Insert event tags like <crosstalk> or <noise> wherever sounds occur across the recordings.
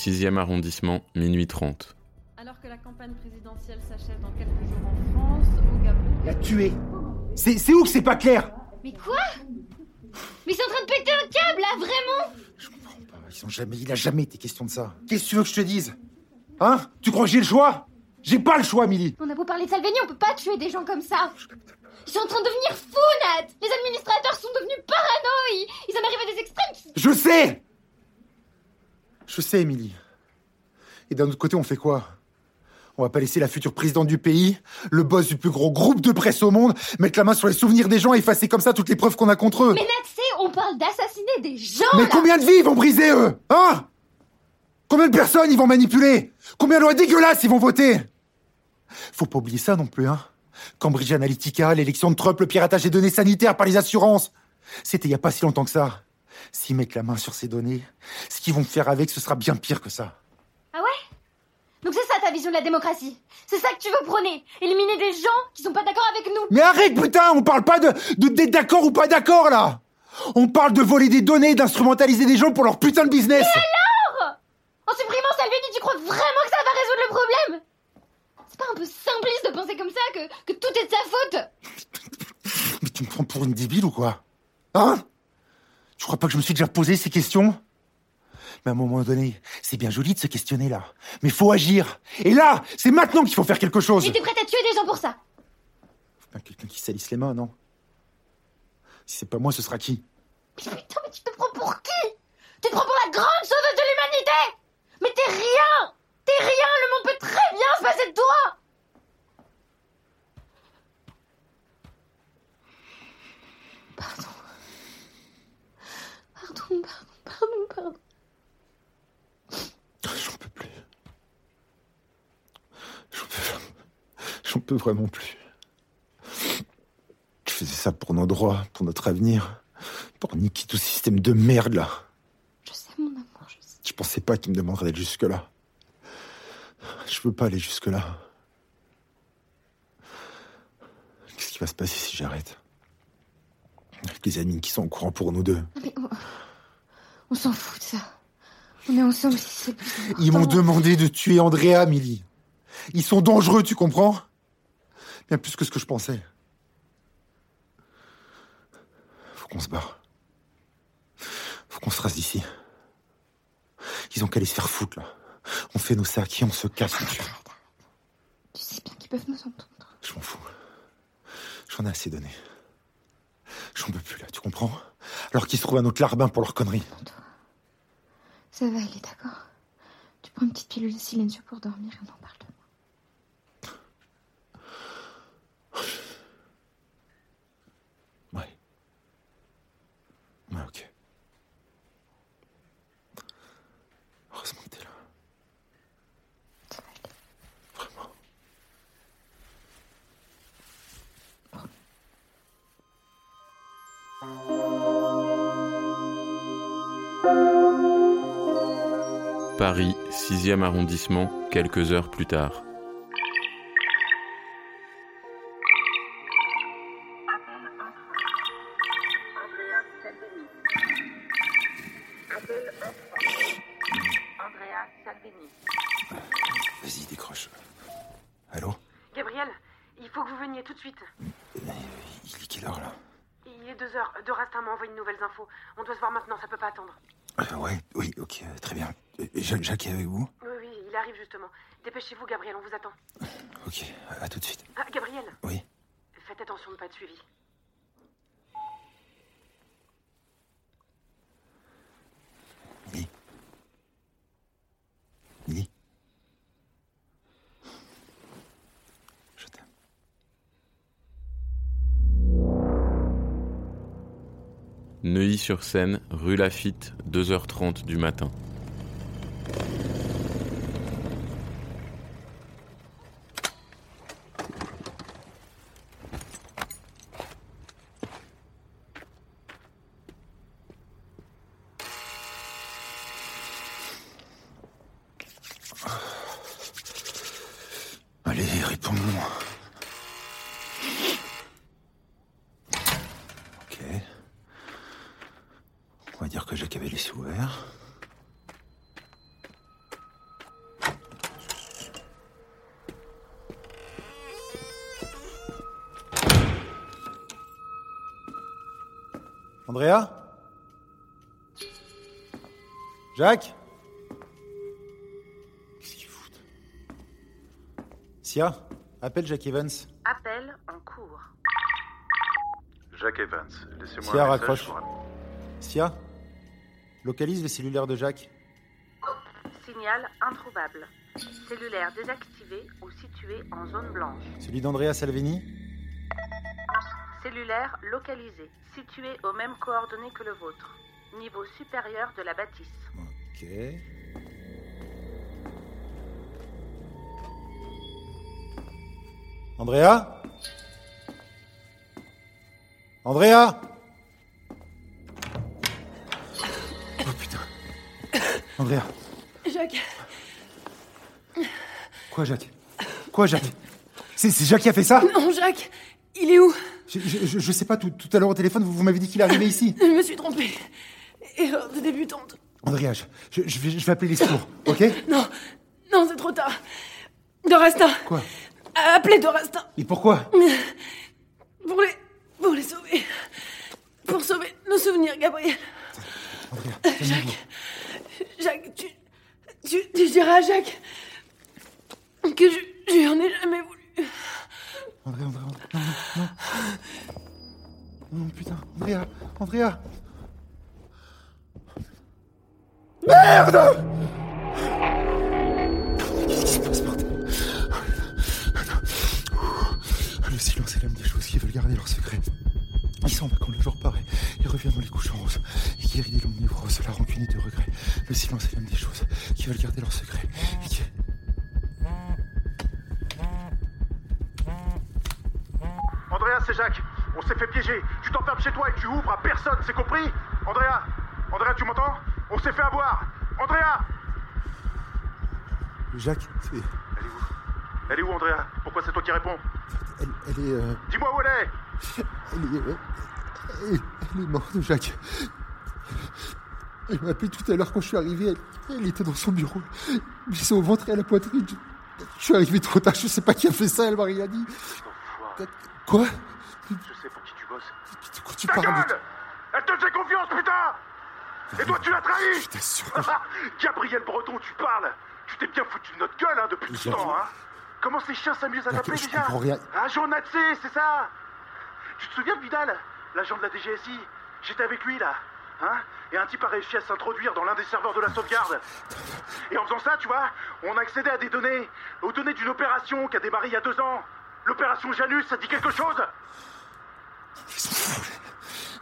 6e arrondissement, minuit 30. Alors que la campagne présidentielle s'achève dans quelques jours en France, au Gabon. La tuer C'est c'est où que c'est pas clair? Mais quoi? Mais ils sont en train de péter un câble là, vraiment Je comprends pas. Ils ont jamais, il a jamais été question de ça. Qu'est-ce que tu veux que je te dise? Hein? Tu crois que j'ai le choix? J'ai pas le choix, Milly. On a beau parler de Salvini, on peut pas tuer des gens comme ça Ils sont en train de devenir fous, Nat Les administrateurs sont devenus paranoïs Ils en arrivent à des extrêmes qui... Je sais Je sais, Émilie. Et d'un autre côté, on fait quoi? On va pas laisser la future présidente du pays, le boss du plus gros groupe de presse au monde, mettre la main sur les souvenirs des gens et effacer comme ça toutes les preuves qu'on a contre eux. Mais c'est, on parle d'assassiner des gens Mais là combien de vies ils vont briser, eux? Hein? Combien de personnes ils vont manipuler? Combien de lois dégueulasses ils vont voter? Faut pas oublier ça non plus, hein Cambridge Analytica, l'élection de Trump, le piratage des données sanitaires par les assurances. C'était il y a pas si longtemps que ça. S'ils mettent la main sur ces données, ce qu'ils vont faire avec, ce sera bien pire que ça. Ah ouais? Donc c'est ça ta vision de la démocratie. C'est ça que tu veux prôner. Éliminer des gens qui sont pas d'accord avec nous. Mais arrête, putain On parle pas de d'être d'accord ou pas d'accord, là. On parle de voler des données, d'instrumentaliser des gens pour leur putain de business. En supprimant Salvini, tu crois vraiment que ça va résoudre le problème? C'est pas un peu simpliste de penser comme ça que, que tout est de sa faute? <laughs> Mais tu me prends pour une débile ou quoi? Hein? Crois pas que je me suis déjà posé ces questions Mais à un moment donné, c'est bien joli de se questionner là. Mais faut agir. Et là, c'est maintenant qu'il faut faire quelque chose. T'es prête à tuer des gens pour ça? Faut bien quelqu'un qui salisse les mains, non? Si c'est pas moi, ce sera qui? Mais putain, mais tu te prends pour qui? Tu te prends pour la grande sauveuse de l'humanité Mais t'es rien T'es rien Le monde peut très bien se passer de toi Pardon. Pardon, pardon, pardon, pardon. J'en peux plus. J'en peux, vraiment plus. Je faisais ça pour nos droits, pour notre avenir, pour niquer tout ce système de merde là. Je sais, mon amour, je sais. Je pensais pas qu'il me demanderait d'aller jusque-là. Je veux pas aller jusque-là. Qu'est-ce qui va se passer si j'arrête? Avec les amis qui sont au courant pour nous deux. Non, mais on, on s'en fout de ça. On est ensemble si c'est plus important. Ils m'ont demandé de tuer Andrea, Milly. Ils sont dangereux, tu comprends? Bien plus que ce que je pensais. Faut qu'on se barre. Faut qu'on se rase d'ici. Ils ont qu'à aller se faire foutre, là. On fait nos sacs et on se casse, on tue. Tu sais bien qu'ils peuvent nous entendre. Je m'en fous. J'en ai assez donné. J'en peux plus, là, tu comprends? Alors qu'ils se trouvent un autre larbin pour leur connerie. Ça va, il est d'accord. Tu prends une petite pilule de silencieux pour dormir et on en parle demain. <sighs> Ouais. Ouais, ok. Heureusement que t'es là. Vraiment. Paris, 6e arrondissement, quelques heures plus tard. Andrea Salvini. Vas-y, décroche. Allô Gabriel, il faut que vous veniez tout de suite. Il est quelle heure, là Il est deux heures. Dorastin m'a envoyé de nouvelles infos. On doit se voir maintenant, ça peut pas attendre. Euh, Ouais, oui, ok, euh, très bien. Euh, Jacques, Jacques est avec vous Oui, oui, il arrive justement. Dépêchez-vous, Gabriel, on vous attend. Ok, à tout de suite. Ah, Gabriel, Oui. faites attention de pas être suivi. Neuilly-sur-Seine, rue Lafitte, 2h30 du matin. Allez, réponds. Ok. On va dire que Jacques avait les yeux ouverts. Andrea? Jacques? Qu'est-ce qu'ils foutent? Sia, appelle Jack Evans. Appel en cours. Jacques Evans, laissez-moi Sia, un message raccroche. pour un- Sia, localise le cellulaire de Jacques. Signal introuvable. Cellulaire désactivé ou situé en zone blanche. Celui d'Andrea Salvini Cellulaire localisé, situé aux mêmes coordonnées que le vôtre. Niveau supérieur de la bâtisse. Ok. Andrea? Andrea? Andrea. Jacques, Quoi, Jacques? Quoi, Jacques? C'est c'est Jacques qui a fait ça? Non, Jacques, il est où? Je, je- je- sais pas, tout, tout à l'heure au téléphone, vous, vous m'avez dit qu'il arrivait ici. Je me suis trompée. Erreur de débutante. Andrea, je, je- vais, appeler les secours, ok? Non, non, c'est trop tard. Dorastin, Quoi? Appelez Dorastin Et pourquoi? Pour les, pour les sauver. Pour sauver nos souvenirs, Gabriel. Andrea, calmez-vous. Jacques, Jacques, tu, tu, tu diras à Jacques que je, je lui en ai jamais voulu. Andrea, Andrea, non, non, putain, Andrea, Andrea. Merde Qu'est-ce qui se passe, Le silence est l'âme des choses qui veulent garder leur secret. Ils s'en va quand le jour paraît. Il revient dans les couches en rose. Il guérit des longues névroses, la rancune et de regret. Le silence est l'âme des choses qui veulent garder leur secret. Et qui... Andrea, c'est Jacques. On s'est fait piéger. Tu t'enfermes chez toi et tu ouvres à personne, c'est compris? Andrea Andrea, tu m'entends? On s'est fait avoir Andrea Jacques, c'est... Elle est où? Elle est où, Andrea? Pourquoi c'est toi qui réponds? Elle, elle est... euh, Dis-moi où elle est Elle est, euh, elle, elle est morte, Jacques. Elle m'a appelé tout à l'heure quand je suis arrivé. Elle, elle était dans son bureau. Blessée au ventre et à la poitrine. Je, je suis arrivé trop tard. Je sais pas qui a fait ça. Elle m'a rien dit. Quoi? Je sais pour qui tu bosses. De quoi tu Ta parles gueule Elle te fait confiance, putain Et toi, tu l'as trahi Je t'assure. <laughs> Gabriel Breton, tu parles Tu t'es bien foutu de notre gueule, hein, depuis tout ce temps, hein Comment ces chiens s'amusent à t'appeler déjà. Un journatcé, c'est ça? Tu te souviens de Vidal L'agent de la DGSI J'étais avec lui, là. Hein? Et un type a réussi à s'introduire dans l'un des serveurs de la sauvegarde. Et en faisant ça, tu vois, on a accédé à des données. Aux données d'une opération qui a démarré il y a deux ans. L'opération Janus, ça dit quelque chose? Ils sont fous.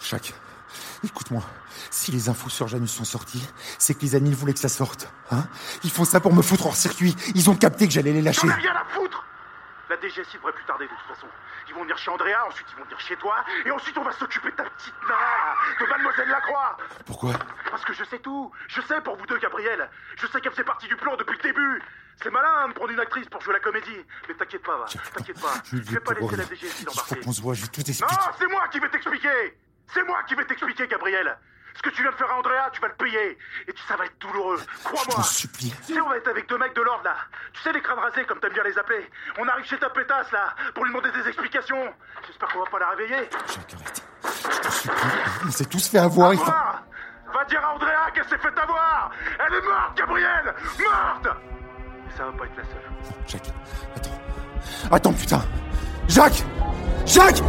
Jacques, écoute-moi. Si les infos sur Janus sont sorties, c'est que les amis voulaient que ça sorte. Hein? Ils font ça pour me foutre hors circuit. Ils ont capté que j'allais les lâcher. J'en ai rien à foutre La DGSI devrait plus tarder de toute façon. Ils vont venir chez Andrea, ensuite ils vont venir chez toi, et ensuite on va s'occuper de ta petite nana, de Mademoiselle Lacroix. Pourquoi? Parce que je sais tout. Je sais pour vous deux, Gabriel. Je sais qu'elle faisait partie du plan depuis le début. C'est malin hein, de prendre une actrice pour jouer la comédie. Mais t'inquiète pas, va, t'inquiète pas. Je vais pas laisser la. DGSI l'embarquer. qu'on se voit. Je vais tout Non, c'est moi qui vais t'expliquer. C'est moi qui vais t'expliquer, Gabriel Ce que tu viens de faire à Andrea, tu vas le payer Et tu- ça va être douloureux, Je crois-moi t'en supplie. tu sais, on va être avec deux mecs de l'ordre, là. Tu sais, les crânes rasés, comme t'aimes bien les appeler. On arrive chez ta pétasse, là, pour lui demander des explications. J'espère qu'on va pas la réveiller. Jacques, arrête. Je t'en supplie. On s'est tous fait avoir. Il faut... Va dire à Andrea qu'elle s'est fait avoir Elle est morte, Gabrielle Morte Et ça va pas être la seule. Jacques, attends. Attends, putain Jacques Jacques